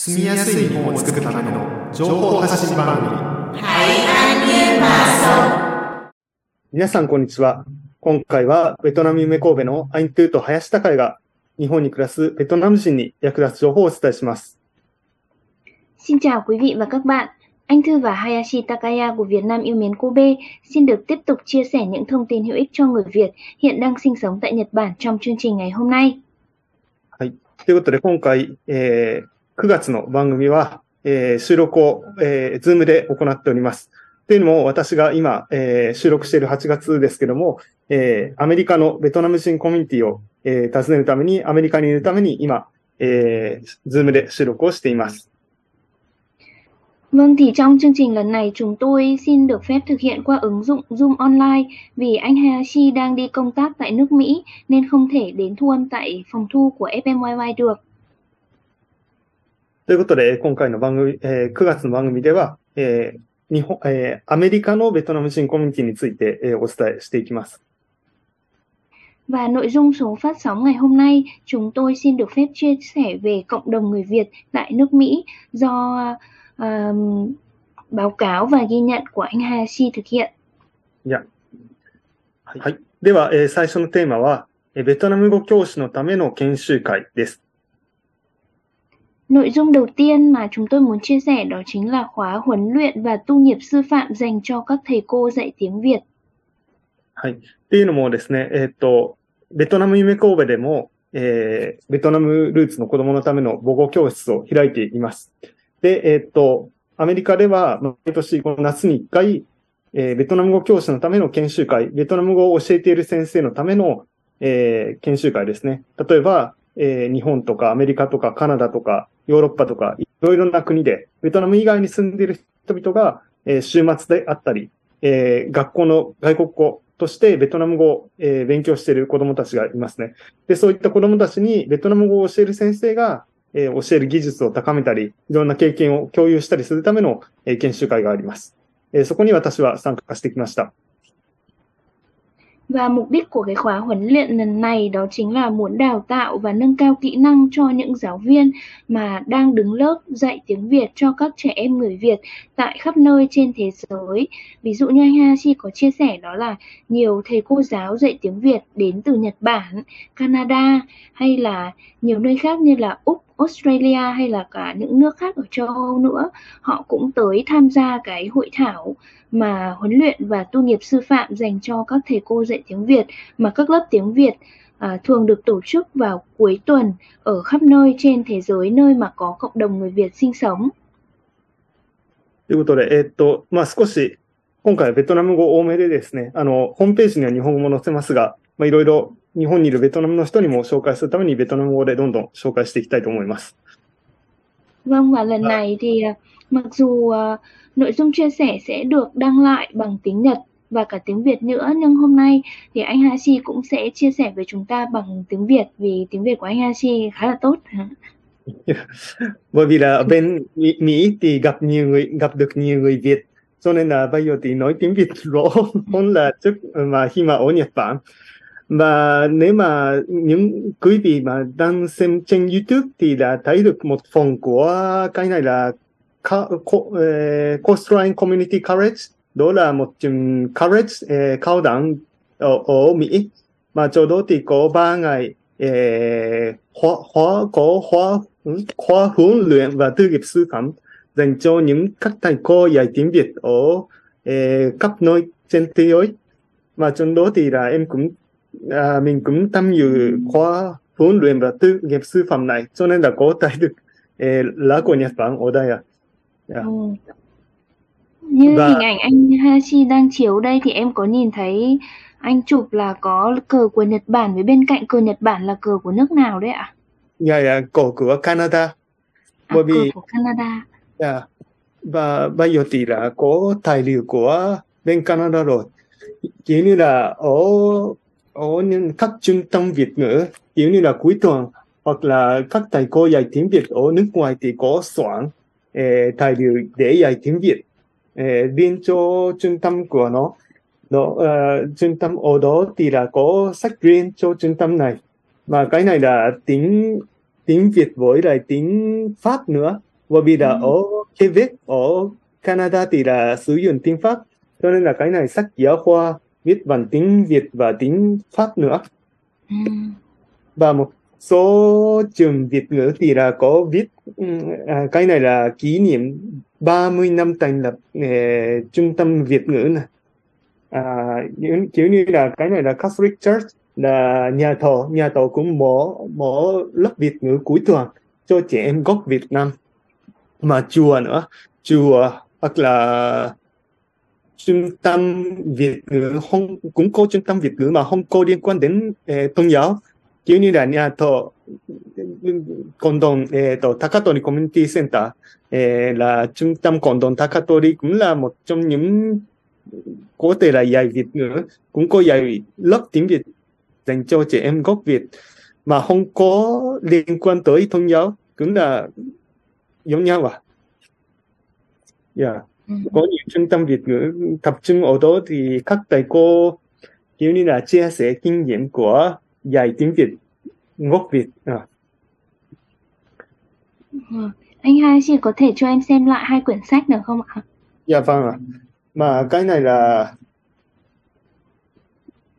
住みやすい日本を作るための情報発信番組皆さん、こんにちは。今回は、ベトナム夢神戸のアイントゥーと林高井が、日本に暮らすベトナム人に役立つ情報をお伝えします。Xin chào quý vị và các bạn. Anh Thư và Hayashi Takaya của Việt Nam yêu mến Kobe xin được tiếp tục chia sẻ những thông tin hữu ích cho người Việt hiện đang sinh sống tại Nhật Bản trong chương trình ngày hôm nay. ということで、今回、えー9月の番組は、えー収録を、えー、ズームで行っております。というのも、私が今、えー収録している8月ですけども、えーアメリカのベトナム人コミュニティを、えー訪ねるために、アメリカにいるために、今、えー、ズームで収録をしています。Vâng thì trong chương trình lần này chúng tôi xin được phép thực hiện qua ứng dụng Zoom Online vì anh Hayashi đang đi công tác tại nước Mỹ nên không thể đến thu âm tại phòng thu của FMYY được. ということで、今回の番組、えー9月の番組では、えー日本、えーアメリカのベトナム人コミュニティについて、えーお伝えしていきます。Và nội dung số phát sóng ngày hôm nay chúng tôi xin được phép chia sẻ về cộng đồng người Việt tại nước Mỹ do ờm, báo cáo và ghi nhận của anh Hayashi thực hiện. はい。では、えー最初のテーマは、えーベトナム語教師のための研修会です。Nội dung đầu tiên mà chúng tôi muốn chia sẻ đó chính là khóa huấn luyện và tu nghiệp sư phạm dành cho các thầy cô dạy tiếng Việt. はい。っていうのもですね、えーっと、ベトナム夢神戸でも、えーベトナムルーツの子供のための母語教室を開いています。で、えーっと、アメリカでは、毎年この夏に1回、えーベトナム語教師のための研修会、ベトナム語を教えている先生のための、えー研修会ですね。例えば、えー日本とかアメリカとかカナダとかヨーロッパとかいろいろな国で、ベトナム以外に住んでいる人々が、えー週末であったり、えー学校の外国語としてベトナム語を、えー勉強している子供たちがいますね。で、そういった子供たちにベトナム語を教える先生が、えー教える技術を高めたり、いろんな経験を共有したりするための、えー研修会があります。えーそこに私は参加してきました。Và mục đích của cái khóa huấn luyện lần này đó chính là muốn đào tạo và nâng cao kỹ năng cho những giáo viên mà đang đứng lớp dạy tiếng Việt cho các trẻ em người Việt tại khắp nơi trên thế giới. Ví dụ như anh Hashi có chia sẻ đó là nhiều thầy cô giáo dạy tiếng Việt đến từ Nhật Bản, Canada hay là nhiều nơi khác như là Úc, Australia hay là cả những nước khác ở châu Âu nữa. Họ cũng tới tham gia cái hội thảo mà huấn luyện và tu nghiệp sư phạm dành cho các thầy cô dạy tiếng Việt mà các lớp tiếng Việt à, thường được tổ chức vào cuối tuần ở khắp nơi trên thế giới nơi mà có cộng đồng người Việt sinh sống. ということで、えーっと、まあ、少し、今回はベトナム語多めでですね、あの、ホームページには日本語も載せますが、まあ、いろいろ 日本にいるベトナムの人にも紹介するためにベトナム語でどんどん紹介していきたいと思います。 Vâng và lần này thì à, mặc dù à, nội dung chia sẻ sẽ được đăng lại bằng tiếng Nhật và cả tiếng Việt nữa nhưng hôm nay thì anh Hashi cũng sẽ chia sẻ với chúng ta bằng tiếng Việt vì tiếng Việt của anh Hashi khá là tốt. Bởi vì là ở bên Mỹ, Mỹ thì gặp nhiều người, gặp được nhiều người Việt, cho nên là bây giờ thì nói tiếng Việt rõ hơn là trước mà khi mà ở Nhật Bản. Và nếu mà những quý vị mà đang xem trên YouTube thì đã thấy được một phần của cái này là ờ, Coastline Community College, đó là một trường college eh, cao đẳng ở, ở Mỹ. Mà chỗ đó thì có ba ngày ờ, eh, khóa, khóa, có khóa khóa huấn luyện và tư nghiệp sư phạm dành cho những các thầy cô dạy tiếng Việt ở eh, khắp nơi trên thế giới mà trong đó thì là em cũng à, mình cũng tham dự khóa huấn luyện và tư nghiệp sư phạm này cho nên là có thấy được eh, lá của Nhật Bản ở đây à Dạ. Ừ. Như Và- hình ảnh anh Hashi đang chiếu đây thì em có nhìn thấy anh chụp là có cờ của Nhật Bản với bên cạnh cờ Nhật Bản là cờ của nước nào đấy ạ? dạ dạ cổ của Canada À, Bởi cờ vì- của Canada. dạ. và bây giờ thì là có tài liệu của bên Canada rồi kiểu như là ở ở những các trung tâm Việt ngữ kiểu như là cuối tuần hoặc là các thầy cô dạy tiếng Việt ở nước ngoài thì có soạn eh, tài liệu để dạy tiếng Việt. Eh, riêng cho trung tâm của nó đó ờ, trung tâm ở đó thì là có sách riêng cho trung tâm này. Và cái này là tiếng tiếng Việt với lại tiếng Pháp nữa. Bởi vì là Ừ. ở Quebec ở Canada thì là sử dụng tiếng Pháp. Cho nên là cái này sách giáo khoa viết bằng tiếng Việt và tiếng Pháp nữa. Ừ. và một số trường Việt ngữ thì là có viết ừm, à, cái này là kỷ niệm 30 năm thành lập ờ, trung tâm Việt ngữ này à, kiểu như là cái này là Catholic Church là nhà thờ nhà thờ cũng mở mở lớp Việt ngữ cuối tuần cho trẻ em gốc Việt Nam. Mà chùa nữa chùa hoặc là trung tâm Việt ngữ không cũng có trung tâm Việt ngữ mà không có liên quan đến eh, tôn giáo. Kiểu như là nhà thờ cộng đồng eh, tổ Takatori Community Center eh, là trung tâm cộng đồng Takatori cũng là một trong những có thể là dạy Việt ngữ cũng có dạy lớp tiếng Việt dành cho trẻ em gốc Việt mà không có liên quan tới tôn giáo. Cũng là giống nhau à? Yeah. Ừ. có nhiều trung tâm Việt ngữ tập trung ở đó thì các thầy cô kiểu như là chia sẻ kinh nghiệm của dạy tiếng Việt gốc Việt à. Ừ. Anh Hayashi có thể cho em xem lại hai quyển sách được không ạ? dạ vâng ạ mà cái này là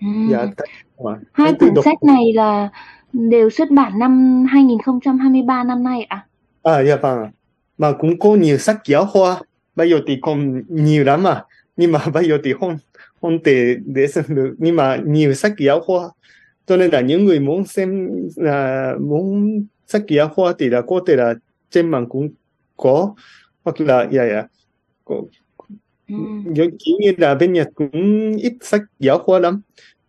Ừ. dạ à, Hai quyển đọc sách này là đều xuất bản năm 2023 năm nay ạ? à dạ vâng mà cũng có nhiều sách giáo khoa bây giờ thì còn nhiều lắm mà nhưng mà bây giờ thì không không thể để xem được nhưng mà nhiều sách giáo khoa cho nên là những người muốn xem là muốn sách giáo khoa thì là có thể là trên mạng cũng có hoặc là dạ dạ có, Ừ. giống như là bên Nhật cũng ít sách giáo khoa lắm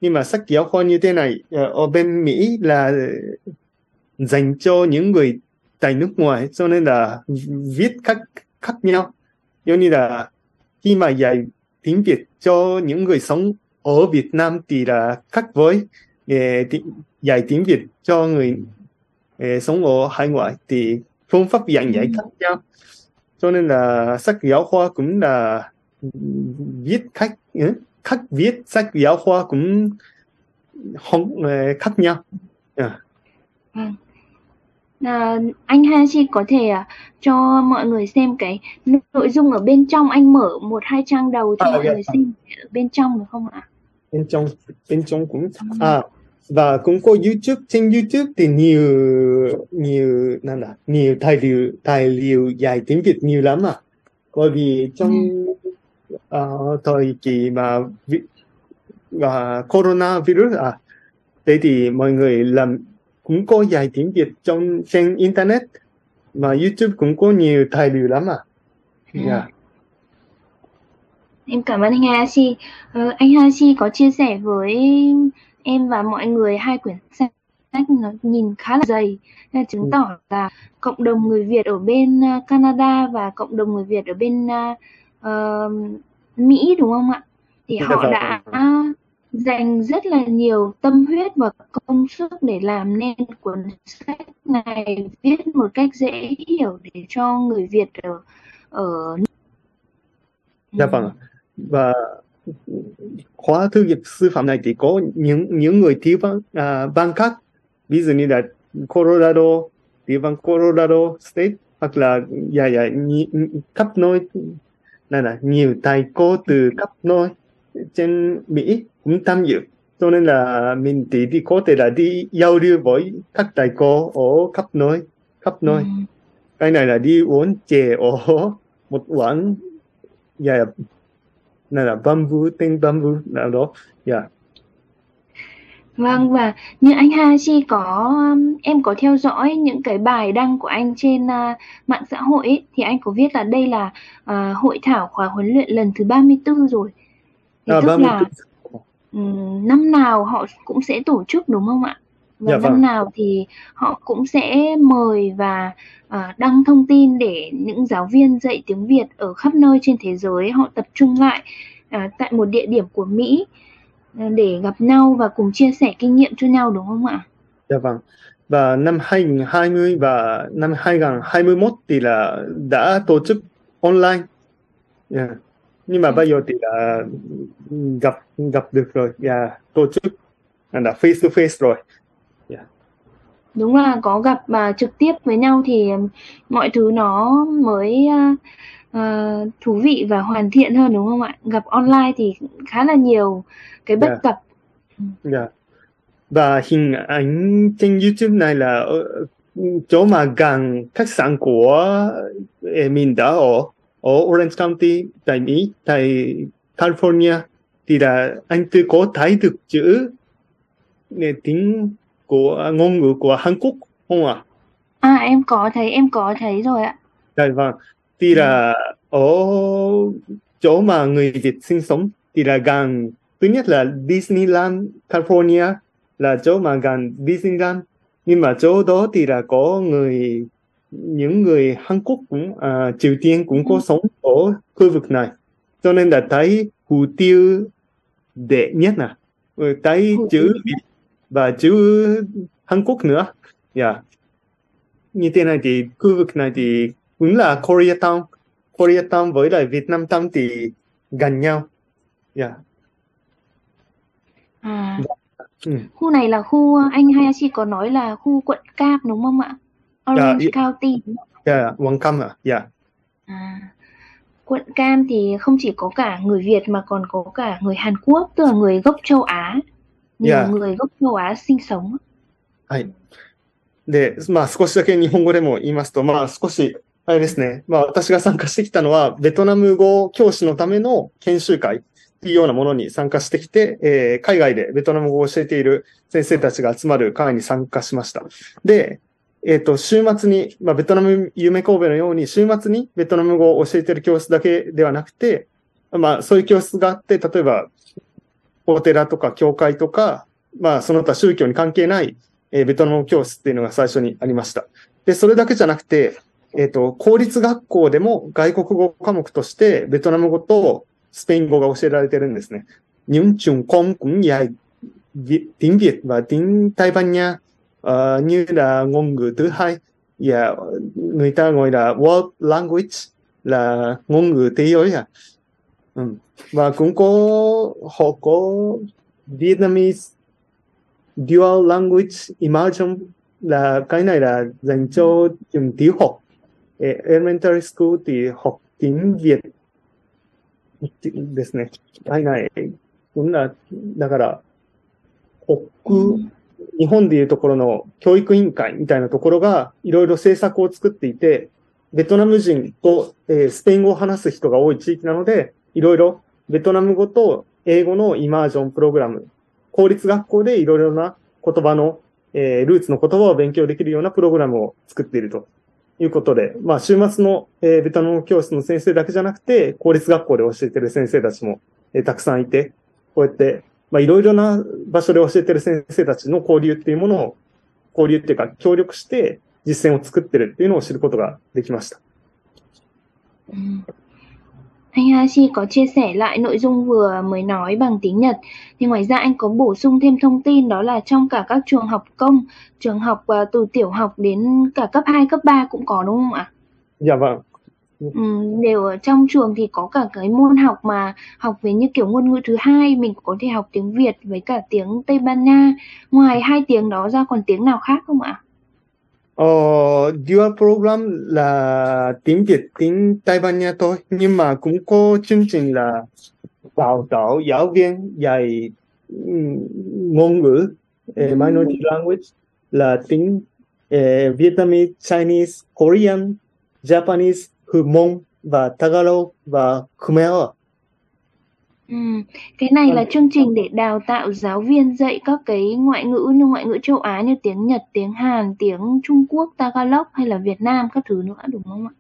nhưng mà sách giáo khoa như thế này ở bên Mỹ là dành cho những người tại nước ngoài cho nên là viết khác khác nhau giống như là khi mà dạy tiếng Việt cho những người sống ở Việt Nam thì là khác với eh, ti- dạy tiếng Việt cho người eh, sống ở hải ngoại thì phương pháp giảng dạy khác nhau cho nên là sách giáo khoa cũng là viết khác ừ, khác viết sách giáo khoa cũng không eh, khác nhau yeah. Vâng. À, anh Hayashi có thể à, cho mọi người xem cái nội dung ở bên trong. Anh mở một hai trang đầu cho À, mọi dạ. người xem ở bên trong được không ạ? bên trong bên trong cũng à và cũng có YouTube. Trên YouTube thì nhiều nhiều nào là nhiều tài liệu tài liệu dạy tiếng Việt nhiều lắm à bởi vì trong ờ, thời kỳ mà vi, à, corona virus à thế thì mọi người làm cũng có dạy tiếng Việt trong trên internet mà YouTube cũng có nhiều tài liệu lắm à yeah. Em cảm ơn anh Hayashi. Ờ, anh Hayashi có chia sẻ với em và mọi người hai quyển sách nó nhìn khá là dày, nên chứng tỏ là cộng đồng người Việt ở bên ờ, Canada và cộng đồng người Việt ở bên ờ, Mỹ đúng không ạ? Thì Dạ họ vâng. đã dành rất là nhiều tâm huyết và công sức để làm nên cuốn sách này viết một cách dễ hiểu để cho người Việt ở ở Dạ vâng. Và khóa thư nghiệp sư phạm này thì có những những người thi văn à, bang khác. Ví dụ như là Colorado thì văn Colorado State hoặc là dạ dạ khắp nơi. Này là nhiều thầy cô từ khắp nơi trên Mỹ cũng tham dự cho nên là mình thì đi có thể là đi giao lưu với các thầy cô ở khắp nơi khắp nơi Ừ. cái này là đi uống chè ở một quán dạ này là bamboo tên bamboo nào đó dạ Vâng và như anh Hashi có um, em có theo dõi những cái bài đăng của anh trên à, mạng xã hội ấy, thì anh có viết là đây là à, hội thảo khóa huấn luyện lần thứ 34 rồi. Thì à, tức 30 là ừm, năm nào họ cũng sẽ tổ chức đúng không ạ? Và Dạ năm vâng. nào thì họ cũng sẽ mời và à, đăng thông tin để những giáo viên dạy tiếng Việt ở khắp nơi trên thế giới họ tập trung lại à, tại một địa điểm của Mỹ để gặp nhau và cùng chia sẻ kinh nghiệm cho nhau đúng không ạ? dạ vâng và năm 2020 và năm 2021 thì là đã tổ chức online yeah. Nhưng mà Ừ. bây giờ thì là gặp gặp được rồi và tổ chức là face to face rồi đúng là có gặp mà trực tiếp với nhau thì mọi thứ nó mới uh, thú vị và hoàn thiện hơn đúng không ạ? Gặp online thì khá là nhiều cái bất Yeah. cập. Dạ. Và hình ảnh trên YouTube này là ở chỗ mà gần khách sạn của mình đã ở ở Orange County tại Mỹ, tại California thì là anh Tư có thấy được chữ tiếng của ngôn ngữ của Hàn Quốc không ạ? À em có thấy em có thấy rồi ạ. Dạ vâng. Thì là ở chỗ mà người Việt sinh sống thì là gần thứ nhất là Disneyland California là chỗ mà gần Disneyland nhưng mà chỗ đó thì là có người những người Hàn Quốc cũng à, Triều Tiên cũng có Ừ. sống ở khu vực này. Cho nên là thấy hủ tiếu đệ nhất nè. Thấy chữ và chữ Hàn Quốc nữa. Dạ. Như thế này thì khu vực này thì cũng là Koreatown Koreatown với lại Việt Nam Town thì gần nhau. Dạ. À, ừ. khu này là khu anh Hayashi có nói là khu quận Cam đúng không ạ? Orange Dạ, County. dạ Quảng Cam ạ dạ À, quận Cam thì không chỉ có cả người Việt mà còn có cả người Hàn Quốc, tức là người gốc châu Á. Nhiều Dạ. người gốc châu Á sinh sống. はい。で、まあ少しだけ日本語でも言いますと、まあ少し、あれですね。まあ私が参加してきたのは、ベトナム語教師のための研修会っていうようなものに参加してきて、えー海外でベトナム語を教えている先生たちが集まる会に参加しました。で、えっ、と、週末に、まあベトナム夢神戸のように、週末にベトナム語を教えてる教室だけではなくて、まあそういう教室があって、例えば、お寺とか教会とか、まあその他宗教に関係ないえーベトナム教室っていうのが最初にありました。で、それだけじゃなくて、えっ、と、公立学校でも外国語科目としてベトナム語とスペイン語が教えられてるんですね。Những trường công cũng dạy Việt, tiếng Việt và tiếng Tây Ban Nha ờ, như là ngôn ngữ thứ hai và người ta gọi là world language là ngôn ngữ thế giới à. Ừ. Và cũng có họ có Vietnamese dual language immersion là cái này là dành cho trường tiểu học Eh, elementary school thì học tiếng Việt ですね。はいはい。cũng là だから、北、 日本でいうところの教育委員会みたいなところがいろいろ政策を作っていて、ベトナム人と、えースペイン語を話す人が多い地域なので、いろいろベトナム語と英語のイマージョンプログラム、公立学校でいろいろな言葉の、えールーツの言葉を勉強できるようなプログラムを作っていると。いうことで、まあ週末の、えーベトナム教室の先生だけじゃなくて、公立学校で教えてる先生たちも、えーたくさんいて、こうやって、まあいろいろな場所で教えている先生たちの交流っていうものを、交流っていうか協力して実践を作ってるっていうのを知ることができました。Ừ. Anh Hashi có chia sẻ lại nội dung vừa mới nói bằng tiếng Nhật. Thì ngoài ra anh có bổ sung thêm thông tin đó là trong cả các trường học công, trường học à, từ tiểu học đến cả cấp 2, cấp 3 cũng có đúng không ạ? いや、まあ、Ừ, đều ở trong trường thì có cả cái môn học mà học về như kiểu ngôn ngữ thứ hai, mình có thể học tiếng Việt với cả tiếng Tây Ban Nha. Ngoài hai tiếng đó ra còn tiếng nào khác không ạ? Ờ, dual program là tiếng Việt, tiếng Tây Ban Nha thôi. Nhưng mà cũng có chương trình là đào tạo giáo viên dạy ừm, ngôn ngữ eh, minority language là tiếng eh, Vietnamese, Chinese, Korean, Japanese, Hmong và Tagalog và Khmer. Ừ. Cái này là chương trình để đào tạo giáo viên dạy các cái ngoại ngữ như ngoại ngữ châu Á như tiếng Nhật, tiếng Hàn, tiếng Trung Quốc, Tagalog hay là Việt Nam các thứ nữa đúng không ạ?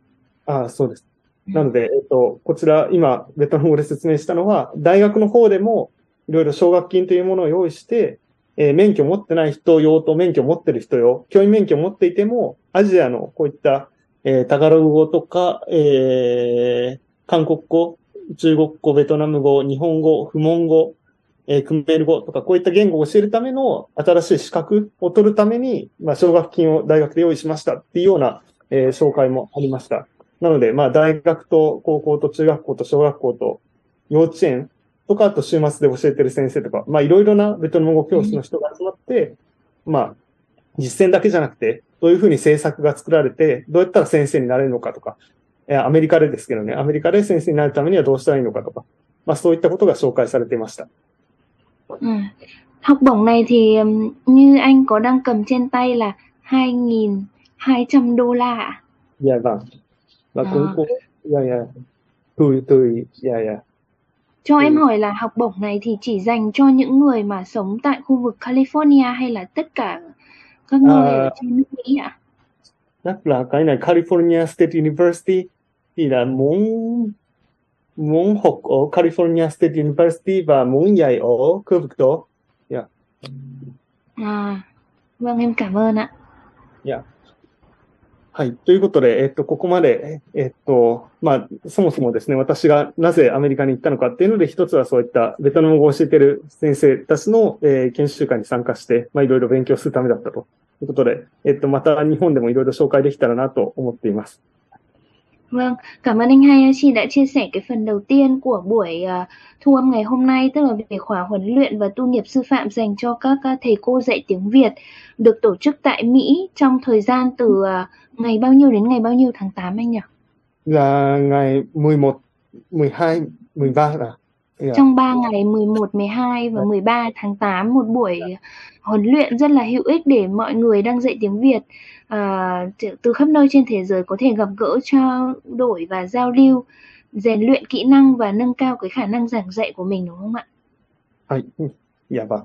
ああ、そうです。なので、えっと、こちら、今、ベトナム語で説明したのは、大学の方でも、いろいろ奨学金というものを用意して、えー免許を持ってない人用と免許を持ってる人用、教員免許を持っていても、アジアのこういった、 えータガログ語とか、えー韓国語、中国語、ベトナム語、日本語、不問語、えークメール語とか、こういった言語を教えるための新しい資格を取るために、まあ、奨学金を大学で用意しましたっていうような、えー紹介もありました。なので、まあ、大学と高校と中学校と小学校と幼稚園とか、あと週末で教えてる先生とか、まあ、いろいろなベトナム語教室の人が集まって、まあ、実践だけじゃなくて、どういうふうに政策が作られて、どうやったら先生になれるのかとか、えアメリカでですけどね、アメリカで先生になるためにはどうしたらいいのかとか、まあそういったことが紹介されていました。Ừ. Học bổng này thì um, như anh có đang cầm trên tay là 2.200 đô la ạ. Dạ vâng. Và À. cũng cũng dạ dạ. Tôi tôi dạ dạ. Cho em hỏi là học bổng này thì chỉ dành cho những người mà sống tại khu vực California hay là tất cả các nơi À. ở trên nước Mỹ ạ? Chắc là cái này California State University thì là muốn muốn học ở California State University và muốn dạy ở khu vực đó. À, vâng em cảm ơn ạ. はい。ということで、えっと、ここまで、えっと、まあ、そもそもですね、私がなぜアメリカに行ったのかっていうので、一つはそういったベトナム語を教えてる先生たちの、えー研修会に参加して、まあ、いろいろ勉強するためだったということで、えっと、また日本でもいろいろ紹介できたらなと思っています。Vâng, cảm ơn anh hai chị đã chia sẻ cái phần đầu tiên của buổi uh, thu âm ngày hôm nay, tức là về khóa huấn luyện và tu nghiệp sư phạm dành cho các uh, thầy cô dạy tiếng Việt được tổ chức tại Mỹ trong thời gian từ uh, ngày bao nhiêu đến ngày bao nhiêu tháng 8 anh nhỉ? Là ngày 11, 12, 13 là. Dạ. Trong 3 ngày 11, 12 và 13 tháng 8 một buổi huấn luyện rất là hữu ích để mọi người đang dạy tiếng Việt à, từ- từ khắp nơi trên thế giới có thể gặp gỡ trao đổi và giao lưu rèn luyện kỹ năng và nâng cao cái khả năng giảng dạy của mình đúng không ạ? はい。うんやば。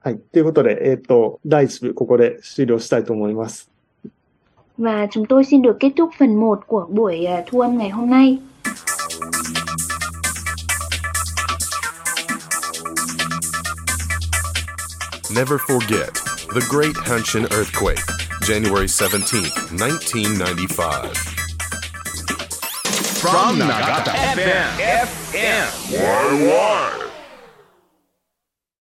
はい。ということで、えっと、第一部、ここで終了したいと思います。 Và chúng tôi xin được kết thúc phần 1 của buổi à, thu âm ngày hôm nay. Never forget the Great Hanshin Earthquake, January 17, 1995. From Nagata FM. FM. Worldwide.